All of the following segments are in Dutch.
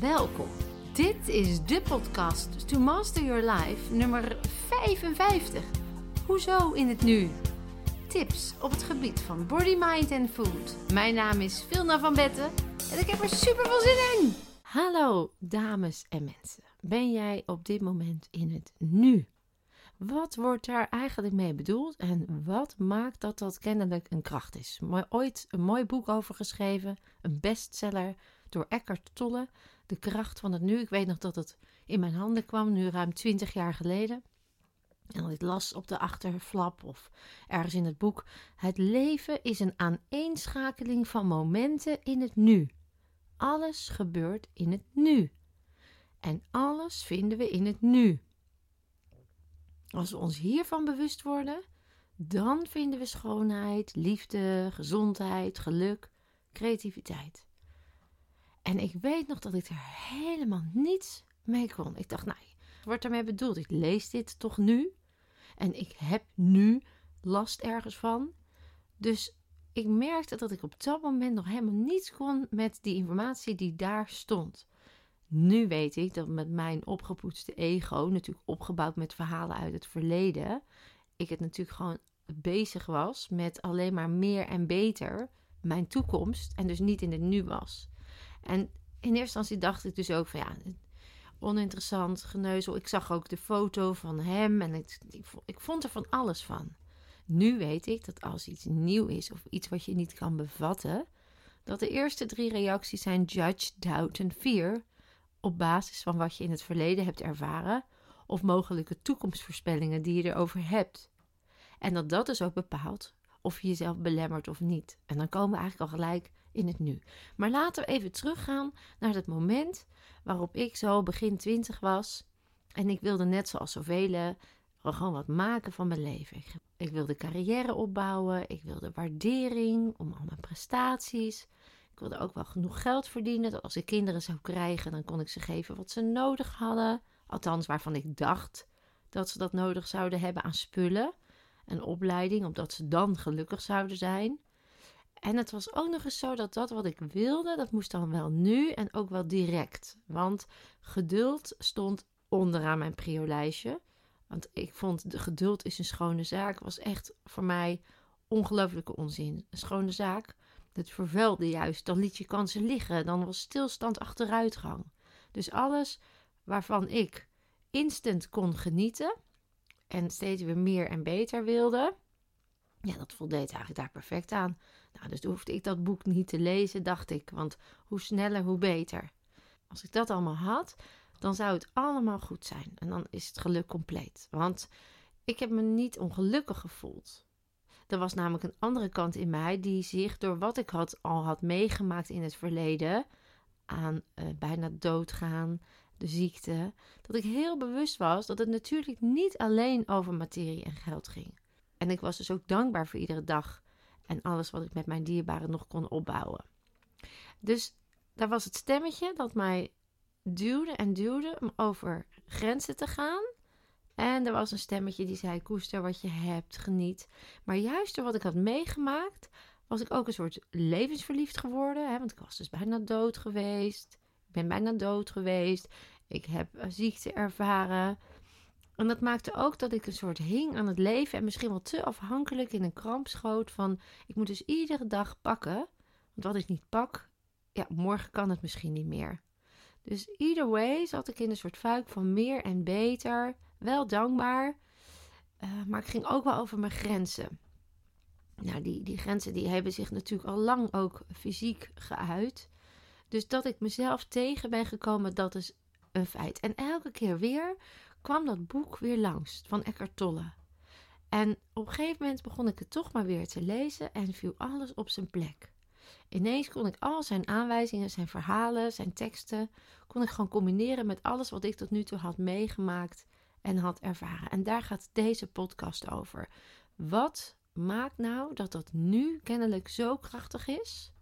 Welkom. Dit is de podcast To Master Your Life nummer 55. Hoezo in het nu? Tips op het gebied van body, mind en food. Mijn naam is Vilna van Betten en ik heb er super veel zin in. Hallo dames en mensen. Ben jij op dit moment in het nu? Wat wordt daar eigenlijk mee bedoeld en wat maakt dat dat kennelijk een kracht is? Ooit een mooi boek over geschreven, een bestseller door Eckhart Tolle, De kracht van het nu. Ik weet nog dat het in mijn handen kwam, nu ruim 20 jaar geleden. En dat ik las op de achterflap of ergens in het boek. Het leven is een aaneenschakeling van momenten in het nu. Alles gebeurt in het nu. En alles vinden we in het nu. Als we ons hiervan bewust worden, dan vinden we schoonheid, liefde, gezondheid, geluk, creativiteit. En ik weet nog dat ik er helemaal niets mee kon. Ik dacht, nou, wat wordt ermee bedoeld? Ik lees dit toch nu? En ik heb nu last ergens van. Dus ik merkte dat ik op dat moment nog helemaal niets kon met die informatie die daar stond. Nu weet ik dat met mijn opgepoetste ego, natuurlijk opgebouwd met verhalen uit het verleden, ik het natuurlijk gewoon bezig was met alleen maar meer en beter mijn toekomst en dus niet in het nu was. En in eerste instantie dacht ik dus ook van ja, oninteressant, geneuzel. Ik zag ook de foto van hem en ik, ik vond er van alles van. Nu weet ik dat als iets nieuw is of iets wat je niet kan bevatten, dat de eerste drie reacties zijn judge, doubt en fear op basis van wat je in het verleden hebt ervaren of mogelijke toekomstvoorspellingen die je erover hebt. En dat dat dus ook bepaalt of je jezelf belemmert of niet. En dan komen we eigenlijk al gelijk in het nu. Maar laten we even teruggaan naar het moment waarop ik zo begin twintig was en ik wilde net zoals zoveel gewoon wat maken van mijn leven. Ik, ik wilde carrière opbouwen, ik wilde waardering om al mijn prestaties. Ik wilde ook wel genoeg geld verdienen. Dat als ik kinderen zou krijgen, dan kon ik ze geven wat ze nodig hadden. Althans, waarvan ik dacht dat ze dat nodig zouden hebben aan spullen en opleiding, omdat ze dan gelukkig zouden zijn. En het was ook nog eens zo dat dat wat ik wilde, dat moest dan wel nu en ook wel direct. Want geduld stond onderaan mijn prio-lijstje. Want ik vond de geduld is een schone zaak, was echt voor mij ongelooflijke onzin. Een schone zaak het vervuilde juist. Dan liet je kansen liggen. Dan was stilstand achteruitgang. Dus alles waarvan ik instant kon genieten en steeds weer meer en beter wilde, ja, dat voldeed eigenlijk daar perfect aan. Nou, dus hoefde ik dat boek niet te lezen, dacht ik, want hoe sneller, hoe beter. Als ik dat allemaal had, dan zou het allemaal goed zijn. En dan is het geluk compleet. Want ik heb me niet ongelukkig gevoeld. Er was namelijk een andere kant in mij die zich door wat ik had, al had meegemaakt in het verleden, aan uh, bijna doodgaan, de ziekte, dat ik heel bewust was dat het natuurlijk niet alleen over materie en geld ging. En ik was dus ook dankbaar voor iedere dag en alles wat ik met mijn dierbaren nog kon opbouwen. Dus daar was het stemmetje dat mij duwde en duwde om over grenzen te gaan en er was een stemmetje die zei: koester wat je hebt, geniet. Maar juist door wat ik had meegemaakt, was ik ook een soort levensverliefd geworden. Hè? Want ik was dus bijna dood geweest. Ik ben bijna dood geweest. Ik heb ziekte ervaren. En dat maakte ook dat ik een soort hing aan het leven en misschien wel te afhankelijk in een kramp schoot van ik moet dus iedere dag pakken. Want wat ik niet pak, ja, morgen kan het misschien niet meer. Dus either way zat ik in een soort fuik van meer en beter wel dankbaar, uh, maar ik ging ook wel over mijn grenzen. Nou, die, die grenzen die hebben zich natuurlijk al lang ook fysiek geuit. Dus dat ik mezelf tegen ben gekomen, dat is een feit. En elke keer weer kwam dat boek weer langs van Eckhart Tolle. En op een gegeven moment begon ik het toch maar weer te lezen en viel alles op zijn plek. Ineens kon ik al zijn aanwijzingen, zijn verhalen, zijn teksten, kon ik gewoon combineren met alles wat ik tot nu toe had meegemaakt en had ervaren. En daar gaat deze podcast over. Wat maakt nou dat dat nu kennelijk zo krachtig is,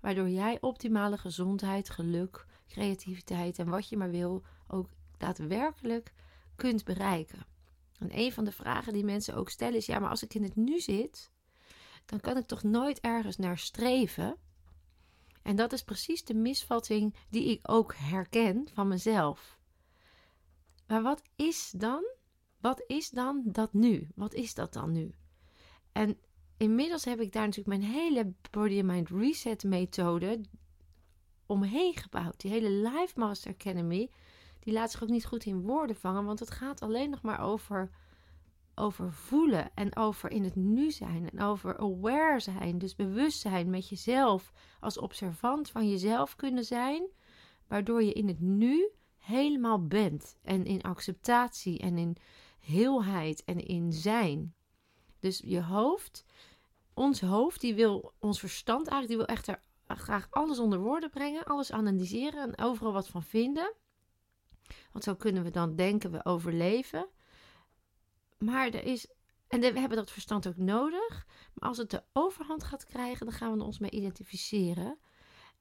waardoor jij optimale gezondheid, geluk, creativiteit en wat je maar wil ook daadwerkelijk kunt bereiken? En een van de vragen die mensen ook stellen is: ja, maar als ik in het nu zit, dan kan ik toch nooit ergens naar streven. En dat is precies de misvatting die ik ook herken van mezelf. Maar wat is dan? Wat is dan dat nu? Wat is dat dan nu? En inmiddels heb ik daar natuurlijk mijn hele Body and Mind Reset methode omheen gebouwd. Die hele Life Master Academy, die laat zich ook niet goed in woorden vangen, want het gaat alleen nog maar over, over voelen en over in het nu zijn en over aware zijn, dus bewust zijn met jezelf, als observant van jezelf kunnen zijn, waardoor je in het nu helemaal bent en in acceptatie en in heelheid en in zijn. Dus je hoofd, ons hoofd, die wil ons verstand eigenlijk, die wil echt er graag alles onder woorden brengen, alles analyseren en overal wat van vinden. Want zo kunnen we dan denken we overleven. Maar er is, en we hebben dat verstand ook nodig. Maar als het de overhand gaat krijgen, dan gaan we ons mee identificeren.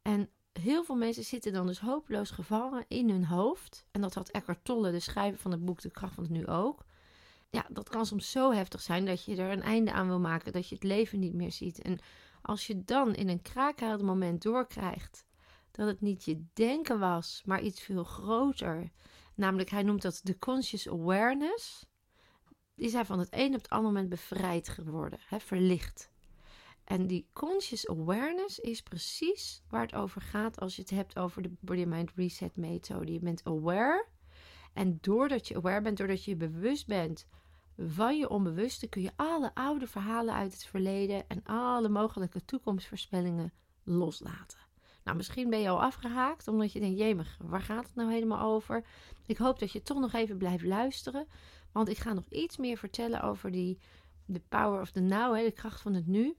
En heel veel mensen zitten dan dus hopeloos gevangen in hun hoofd. En dat had Eckhart Tolle, de schrijver van het boek De Kracht van het Nu ook. Ja, dat kan soms zo heftig zijn dat je er een einde aan wil maken, dat je het leven niet meer ziet. En als je dan in een kraakhelder moment doorkrijgt dat het niet je denken was, maar iets veel groter. Namelijk, hij noemt dat de conscious awareness. Die zijn van het een op het andere moment bevrijd geworden, hè, verlicht. En die conscious awareness is precies waar het over gaat als je het hebt over de Body Mind Reset methode. Je bent aware. En doordat je aware bent, doordat je bewust bent van je onbewuste, kun je alle oude verhalen uit het verleden en alle mogelijke toekomstvoorspellingen loslaten. Nou, misschien ben je al afgehaakt omdat je denkt: jemig, waar gaat het nou helemaal over? Ik hoop dat je toch nog even blijft luisteren, want ik ga nog iets meer vertellen over die de power of the now, de kracht van het nu.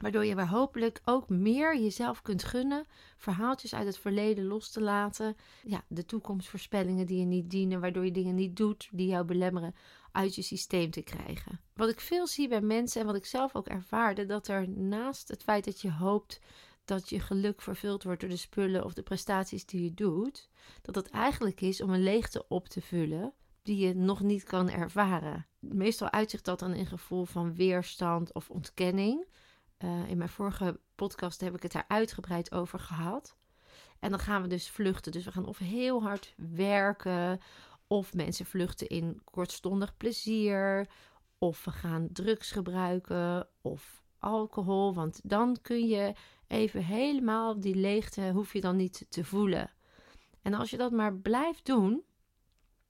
Waardoor je weer hopelijk ook meer jezelf kunt gunnen. Verhaaltjes uit het verleden los te laten. Ja, de toekomstvoorspellingen die je niet dienen. Waardoor je dingen niet doet die jou belemmeren uit je systeem te krijgen. Wat ik veel zie bij mensen en wat ik zelf ook ervaarde. Dat er naast het feit dat je hoopt dat je geluk vervuld wordt door de spullen of de prestaties die je doet. Dat het eigenlijk is om een leegte op te vullen die je nog niet kan ervaren. Meestal uitzicht dat dan in gevoel van weerstand of ontkenning. Uh, in mijn vorige podcast heb ik het daar uitgebreid over gehad. En dan gaan we dus vluchten. Dus we gaan of heel hard werken, of mensen vluchten in kortstondig plezier, of we gaan drugs gebruiken, of alcohol. Want dan kun je even helemaal die leegte, hoef je dan niet te voelen. En als je dat maar blijft doen,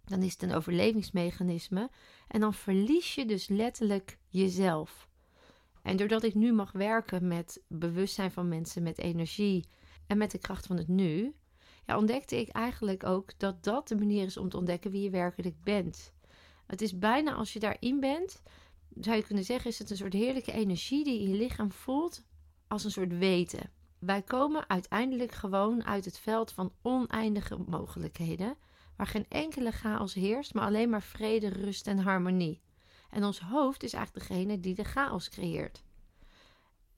dan is het een overlevingsmechanisme. En dan verlies je dus letterlijk jezelf. En doordat ik nu mag werken met bewustzijn van mensen, met energie en met de kracht van het nu, ja, ontdekte ik eigenlijk ook dat dat de manier is om te ontdekken wie je werkelijk bent. Het is bijna als je daarin bent, zou je kunnen zeggen, is het een soort heerlijke energie die je lichaam voelt als een soort weten. Wij komen uiteindelijk gewoon uit het veld van oneindige mogelijkheden, waar geen enkele chaos heerst, maar alleen maar vrede, rust en harmonie. En ons hoofd is eigenlijk degene die de chaos creëert.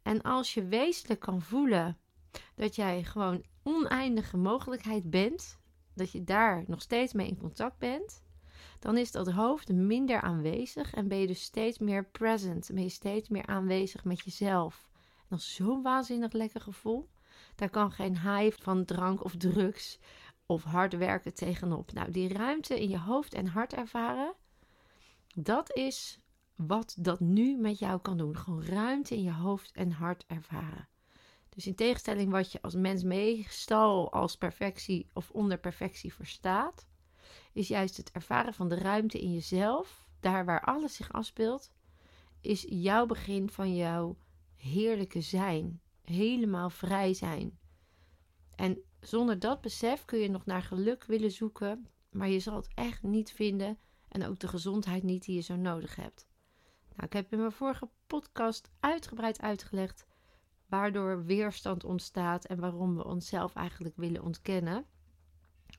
En als je wezenlijk kan voelen dat jij gewoon oneindige mogelijkheid bent, dat je daar nog steeds mee in contact bent, dan is dat hoofd minder aanwezig en ben je dus steeds meer present, ben je steeds meer aanwezig met jezelf. Is zo'n waanzinnig lekker gevoel. Daar kan geen high van drank of drugs of hard werken tegenop. Nou, die ruimte in je hoofd en hart ervaren, dat is wat dat nu met jou kan doen. Gewoon ruimte in je hoofd en hart ervaren. Dus in tegenstelling wat je als mens meestal als perfectie of onder perfectie verstaat, is juist het ervaren van de ruimte in jezelf, daar waar alles zich afspeelt, is jouw begin van jouw heerlijke zijn. Helemaal vrij zijn. En zonder dat besef kun je nog naar geluk willen zoeken, maar je zal het echt niet vinden en ook de gezondheid niet die je zo nodig hebt. Nou, ik heb in mijn vorige podcast uitgebreid uitgelegd waardoor weerstand ontstaat en waarom we onszelf eigenlijk willen ontkennen.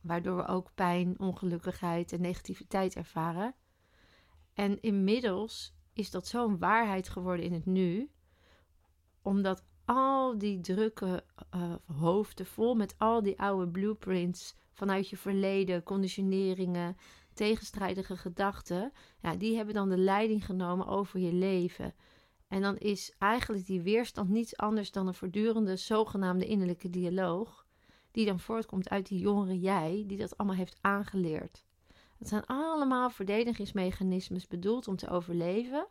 Waardoor we ook pijn, ongelukkigheid en negativiteit ervaren. En inmiddels is dat zo'n waarheid geworden in het nu, omdat al die drukke uh, hoofden vol met al die oude blueprints vanuit je verleden, conditioneringen, tegenstrijdige gedachten, ja, die hebben dan de leiding genomen over je leven. En dan is eigenlijk die weerstand niets anders dan een voortdurende zogenaamde innerlijke dialoog, die dan voortkomt uit die jongere jij, die dat allemaal heeft aangeleerd. Het zijn allemaal verdedigingsmechanismes bedoeld om te overleven,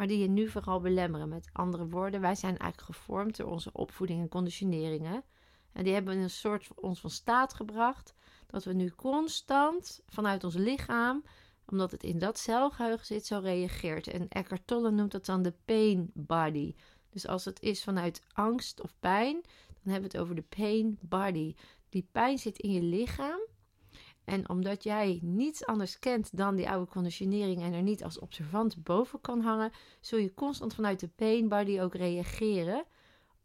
maar die je nu vooral belemmeren. Met andere woorden, wij zijn eigenlijk gevormd door onze opvoeding en conditioneringen. En die hebben een soort ons van staat gebracht dat we nu constant vanuit ons lichaam, omdat het in dat celgeheugen zit, zo reageert. En Eckhart Tolle noemt dat dan de pain body. Dus als het is vanuit angst of pijn, dan hebben we het over de pain body. Die pijn zit in je lichaam. En omdat jij niets anders kent dan die oude conditionering en er niet als observant boven kan hangen, zul je constant vanuit de pain body ook reageren.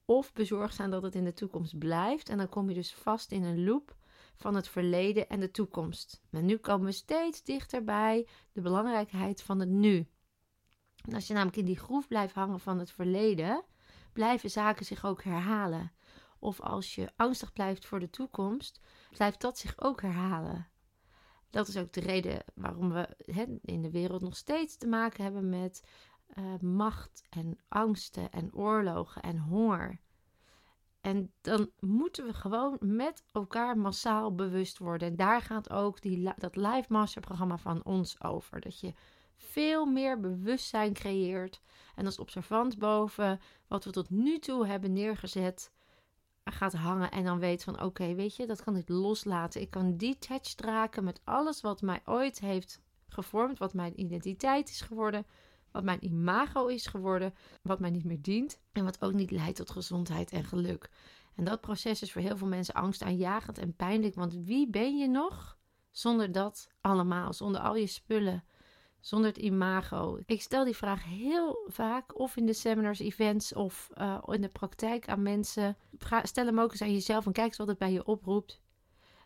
Of bezorgd zijn dat het in de toekomst blijft. En dan kom je dus vast in een loop van het verleden en de toekomst. Maar nu komen we steeds dichterbij de belangrijkheid van het nu. En als je namelijk in die groef blijft hangen van het verleden, blijven zaken zich ook herhalen. Of als je angstig blijft voor de toekomst, blijft dat zich ook herhalen. Dat is ook de reden waarom we in de wereld nog steeds te maken hebben met uh, macht en angsten en oorlogen en honger. En dan moeten we gewoon met elkaar massaal bewust worden. En daar gaat ook die, dat Live Master programma van ons over. Dat je veel meer bewustzijn creëert. En als observant boven wat we tot nu toe hebben neergezet gaat hangen. En dan weet van oké, weet je, dat kan ik loslaten. Ik kan detached raken met alles wat mij ooit heeft gevormd. Wat mijn identiteit is geworden wat mijn imago is geworden, wat mij niet meer dient en wat ook niet leidt tot gezondheid en geluk. En dat proces is voor heel veel mensen angstaanjagend en pijnlijk, want wie ben je nog zonder dat allemaal, zonder al je spullen, zonder het imago? Ik stel die vraag heel vaak, of in de seminars, events of uh, in de praktijk aan mensen. Stel hem ook eens aan jezelf en kijk eens wat het bij je oproept.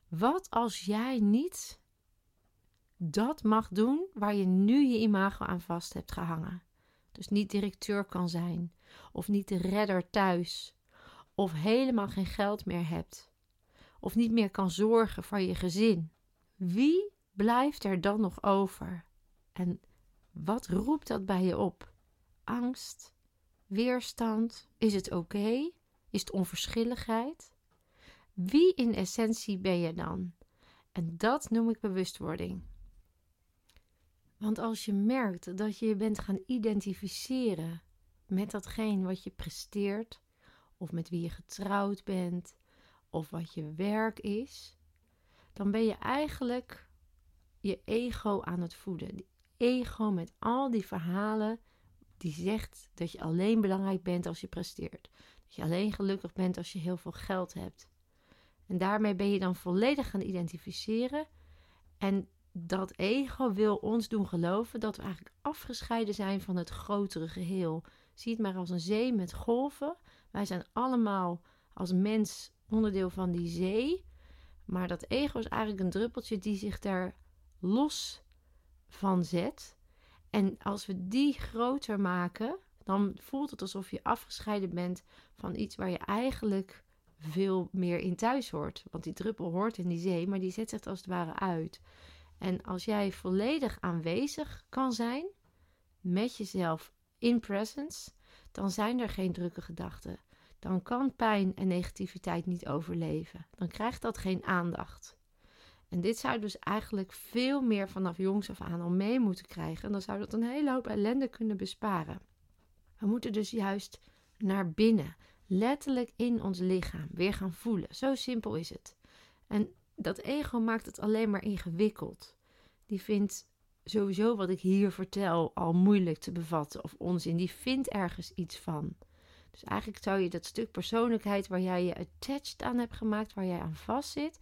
Wat als jij niet dat mag doen waar je nu je imago aan vast hebt gehangen. Dus niet directeur kan zijn, of niet de redder thuis, of helemaal geen geld meer hebt, of niet meer kan zorgen voor je gezin. Wie blijft er dan nog over? En wat roept dat bij je op? Angst? Weerstand? Is het oké? Is het onverschilligheid? Wie in essentie ben je dan? En dat noem ik bewustwording. Want als je merkt dat je je bent gaan identificeren met datgene wat je presteert, of met wie je getrouwd bent, of wat je werk is, dan ben je eigenlijk je ego aan het voeden. Ego met al die verhalen die zegt dat je alleen belangrijk bent als je presteert. Dat je alleen gelukkig bent als je heel veel geld hebt. En daarmee ben je dan volledig gaan identificeren. En dat ego wil ons doen geloven dat we eigenlijk afgescheiden zijn van het grotere geheel. Zie het maar als een zee met golven. Wij zijn allemaal als mens onderdeel van die zee. Maar dat ego is eigenlijk een druppeltje die zich daar los van zet. En als we die groter maken, dan voelt het alsof je afgescheiden bent van iets waar je eigenlijk veel meer in thuis hoort. Want die druppel hoort in die zee, maar die zet zich als het ware uit. En als jij volledig aanwezig kan zijn met jezelf in presence, dan zijn er geen drukke gedachten. Dan kan pijn en negativiteit niet overleven. Dan krijgt dat geen aandacht. En dit zou dus eigenlijk veel meer vanaf jongs af aan al mee moeten krijgen. En dan zou dat een hele hoop ellende kunnen besparen. We moeten dus juist naar binnen, letterlijk in ons lichaam, weer gaan voelen. Zo simpel is het. En dat ego maakt het alleen maar ingewikkeld. Die vindt sowieso wat ik hier vertel al moeilijk te bevatten of onzin. Die vindt ergens iets van. Dus eigenlijk zou je dat stuk persoonlijkheid waar jij je attached aan hebt gemaakt, waar jij aan vastzit.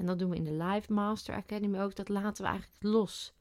En dat doen we in de Live Master Academy ook. Dat laten we eigenlijk los.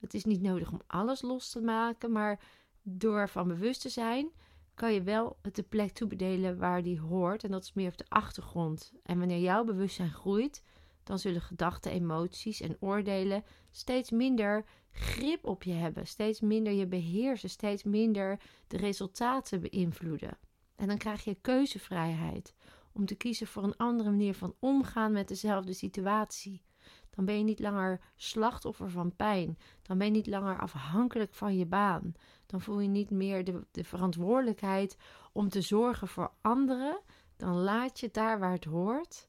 Het is niet nodig om alles los te maken, maar door ervan bewust te zijn, kan je wel het de plek toebedelen waar die hoort. En dat is meer op de achtergrond. En wanneer jouw bewustzijn groeit, dan zullen gedachten, emoties en oordelen steeds minder grip op je hebben, steeds minder je beheersen, steeds minder de resultaten beïnvloeden. En dan krijg je keuzevrijheid om te kiezen voor een andere manier van omgaan met dezelfde situatie. Dan ben je niet langer slachtoffer van pijn. Dan ben je niet langer afhankelijk van je baan. Dan voel je niet meer de, de verantwoordelijkheid om te zorgen voor anderen. Dan laat je het daar waar het hoort.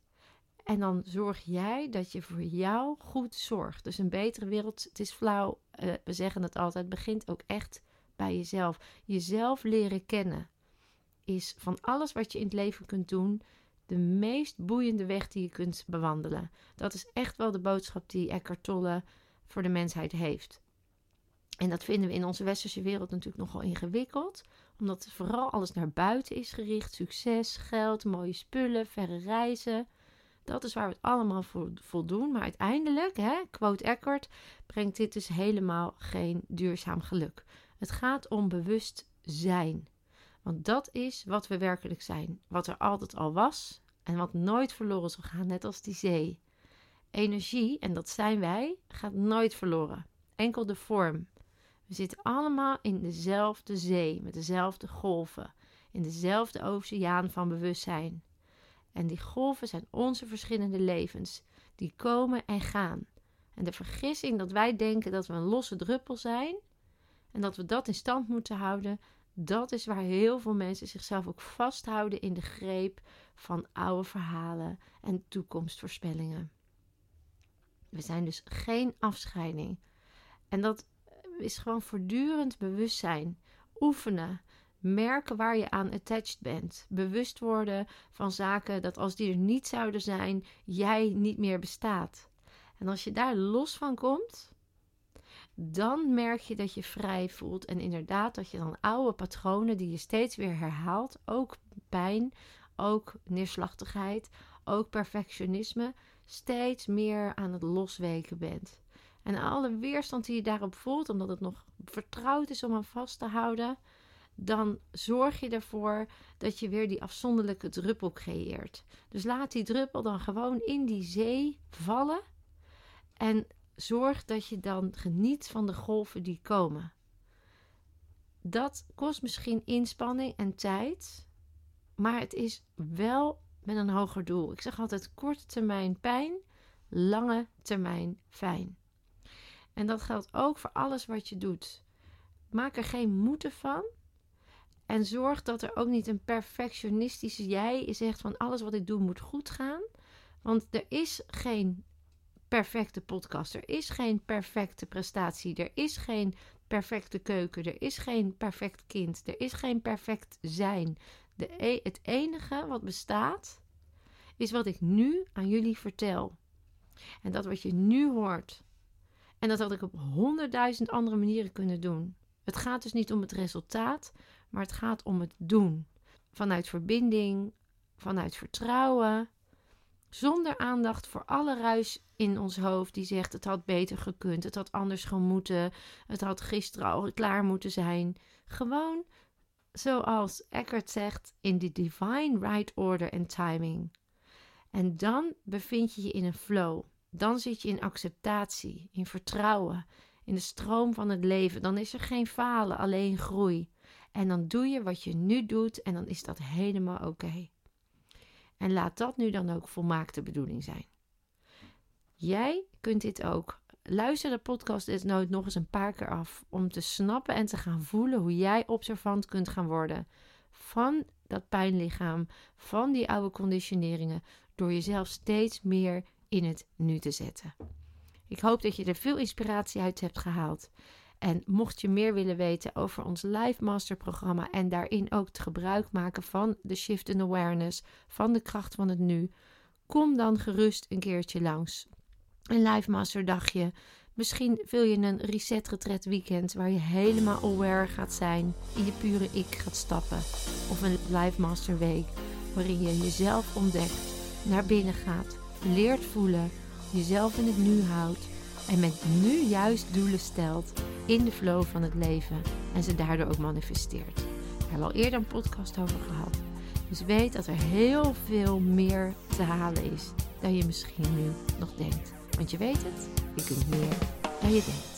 En dan zorg jij dat je voor jou goed zorgt. Dus een betere wereld, het is flauw, uh, we zeggen het altijd, begint ook echt bij jezelf. Jezelf leren kennen is van alles wat je in het leven kunt doen de meest boeiende weg die je kunt bewandelen. Dat is echt wel de boodschap die Eckhart Tolle voor de mensheid heeft. En dat vinden we in onze westerse wereld natuurlijk nogal ingewikkeld, omdat vooral alles naar buiten is gericht: succes, geld, mooie spullen, verre reizen. Dat is waar we het allemaal voor voldoen. Maar uiteindelijk, hè, quote Eckhart, brengt dit dus helemaal geen duurzaam geluk. Het gaat om bewust zijn. Want dat is wat we werkelijk zijn. Wat er altijd al was en wat nooit verloren zal gaan, net als die zee. Energie, en dat zijn wij, gaat nooit verloren. Enkel de vorm. We zitten allemaal in dezelfde zee, met dezelfde golven, in dezelfde oceaan van bewustzijn. En die golven zijn onze verschillende levens, die komen en gaan. En de vergissing dat wij denken dat we een losse druppel zijn en dat we dat in stand moeten houden, dat is waar heel veel mensen zichzelf ook vasthouden in de greep van oude verhalen en toekomstvoorspellingen. We zijn dus geen afscheiding. En dat is gewoon voortdurend bewustzijn, oefenen, merken waar je aan attached bent, bewust worden van zaken dat als die er niet zouden zijn, jij niet meer bestaat. En als je daar los van komt, dan merk je dat je vrij voelt. En inderdaad, dat je dan oude patronen die je steeds weer herhaalt, ook pijn, ook neerslachtigheid, ook perfectionisme, steeds meer aan het losweken bent. En alle weerstand die je daarop voelt, omdat het nog vertrouwd is om aan vast te houden, dan zorg je ervoor dat je weer die afzonderlijke druppel creëert. Dus laat die druppel dan gewoon in die zee vallen. En zorg dat je dan geniet van de golven die komen. Dat kost misschien inspanning en tijd, maar het is wel met een hoger doel. Ik zeg altijd korte termijn pijn, lange termijn fijn. En dat geldt ook voor alles wat je doet. Maak er geen moeten van. En zorg dat er ook niet een perfectionistische jij zegt van alles wat ik doe moet goed gaan. Want er is geen perfecte podcast. Er is geen perfecte prestatie. Er is geen perfecte keuken. Er is geen perfect kind. Er is geen perfect zijn. De e het enige wat bestaat is wat ik nu aan jullie vertel. En dat wat je nu hoort. En dat had ik op honderdduizend andere manieren kunnen doen. Het gaat dus niet om het resultaat, maar het gaat om het doen. Vanuit verbinding, vanuit vertrouwen, zonder aandacht voor alle ruis in ons hoofd die zegt: het had beter gekund, het had anders gemoeten, het had gisteren al klaar moeten zijn. Gewoon zoals Eckhart zegt: in the divine right order and timing. En dan bevind je je in een flow. Dan zit je in acceptatie, in vertrouwen, in de stroom van het leven. Dan is er geen falen, alleen groei. En dan doe je wat je nu doet en dan is dat helemaal oké. En laat dat nu dan ook volmaakte bedoeling zijn. Jij kunt dit ook. Luister de podcast dit nooit nog eens een paar keer af om te snappen en te gaan voelen hoe jij observant kunt gaan worden van dat pijnlichaam, van die oude conditioneringen, door jezelf steeds meer in het nu te zetten. Ik hoop dat je er veel inspiratie uit hebt gehaald. En mocht je meer willen weten over ons Live Master programma en daarin ook het gebruik maken van de Shift in Awareness, van de kracht van het nu, kom dan gerust een keertje langs. Een Live Master dagje. Misschien wil je een reset retret weekend waar je helemaal aware gaat zijn, in je pure ik gaat stappen. Of een Live Master week waarin je jezelf ontdekt, naar binnen gaat, leert voelen, jezelf in het nu houdt en met nu juist doelen stelt in de flow van het leven en ze daardoor ook manifesteert. Daar hebben we al eerder een podcast over gehad. Dus weet dat er heel veel meer te halen is dan je misschien nu nog denkt. Want je weet het, je kunt meer dan je denkt.